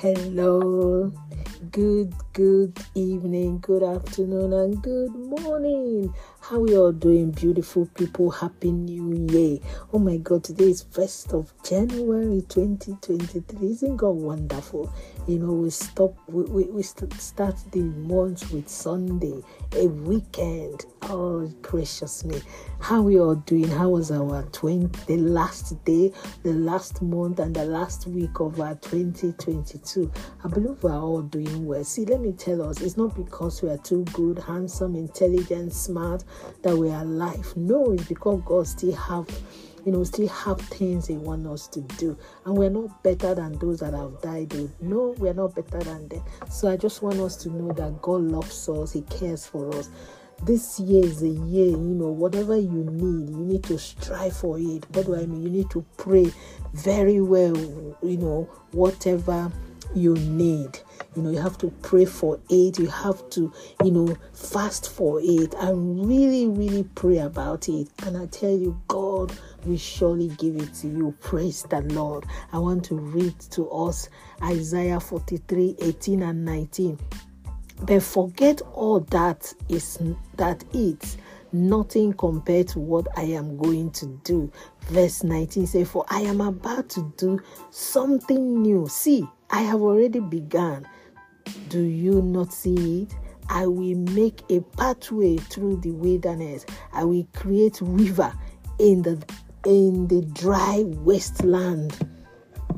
Hello, good, good evening, good afternoon, and good morning. How we all doing, beautiful people? Happy New Year! Oh my God, today is first of January 2023. Isn't God wonderful? You know, we stop, we, we, we start the month with Sunday, a weekend. Oh, gracious me! How we all doing? How was our 20, the last day, the last month, and the last week of our 2022? I believe we are all doing well. See, let me tell us, it's not because we are too good, handsome, intelligent, smart that we are alive. No, it's because God still have you know, still have things He want us to do. And we're not better than those that have died. No, we're not better than them. So I just want us to know that God loves us, He cares for us. This year is a year, you know, whatever you need, you need to strive for it. What do I mean? You need to pray very well, you know, whatever you need you know you have to pray for it you have to you know fast for it and really really pray about it and i tell you god will surely give it to you praise the lord i want to read to us isaiah 43 18 and 19 but forget all that is that it's nothing compared to what I am going to do. Verse 19 says, For I am about to do something new. See, I have already begun. Do you not see it? I will make a pathway through the wilderness. I will create river in the in the dry wasteland.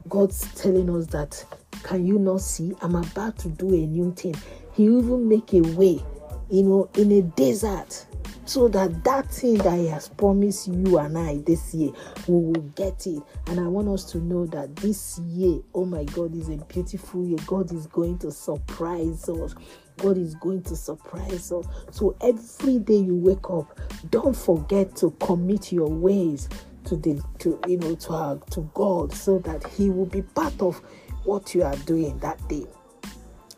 God's telling us that can you not see? I'm about to do a new thing. He will even make a way, you know, in a desert so that that thing that he has promised you and I this year, we will get it. And I want us to know that this year, oh my God, is a beautiful year. God is going to surprise us. God is going to surprise us. So every day you wake up, don't forget to commit your ways to the to you know to our, to God so that He will be part of what you are doing that day.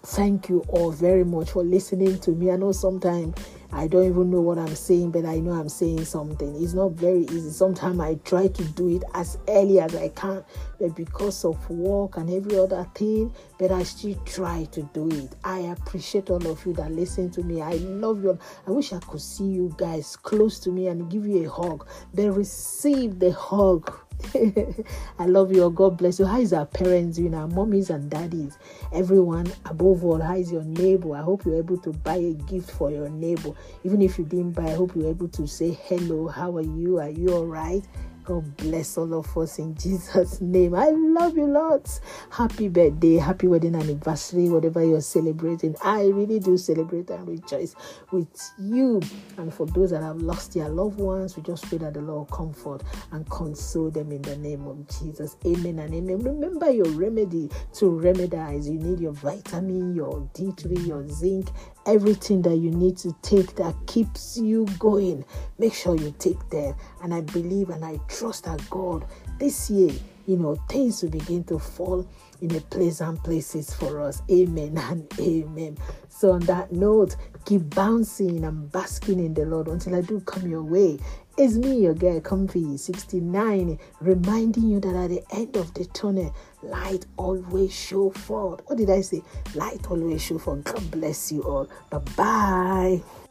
Thank you all very much for listening to me. I know sometimes I don't even know what I'm saying, but I know I'm saying something. It's not very easy. Sometimes I try to do it as early as I can, but because of work and every other thing, but I still try to do it. I appreciate all of you that listen to me. I love you. I wish I could see you guys close to me and give you a hug. They receive the hug I love you. God bless you. How is our parents doing? Our mommies and daddies? Everyone, above all, how is your neighbor? I hope you're able to buy a gift for your neighbor. Even if you didn't buy, I hope you're able to say hello. How are you? Are you all right? God bless all of us in Jesus' name. I love you lots. Happy birthday, happy wedding anniversary, whatever you're celebrating. I really do celebrate and rejoice with you. And for those that have lost their loved ones, we just pray that the Lord comfort and console them in the name of Jesus. Amen and amen. Remember your remedy to remedize. You need your vitamin, your D3, your zinc, everything that you need to take that keeps you going. Make sure you take them. And I believe and I trust that God this year, you know, things will begin to fall in a pleasant places for us. Amen and amen. So on that note, keep bouncing and basking in the Lord until I do come your way. It's me, your girl, Comfy 69, reminding you that at the end of the tunnel, light always show forth. What did I say? Light always show forth. God bless you all. Bye bye.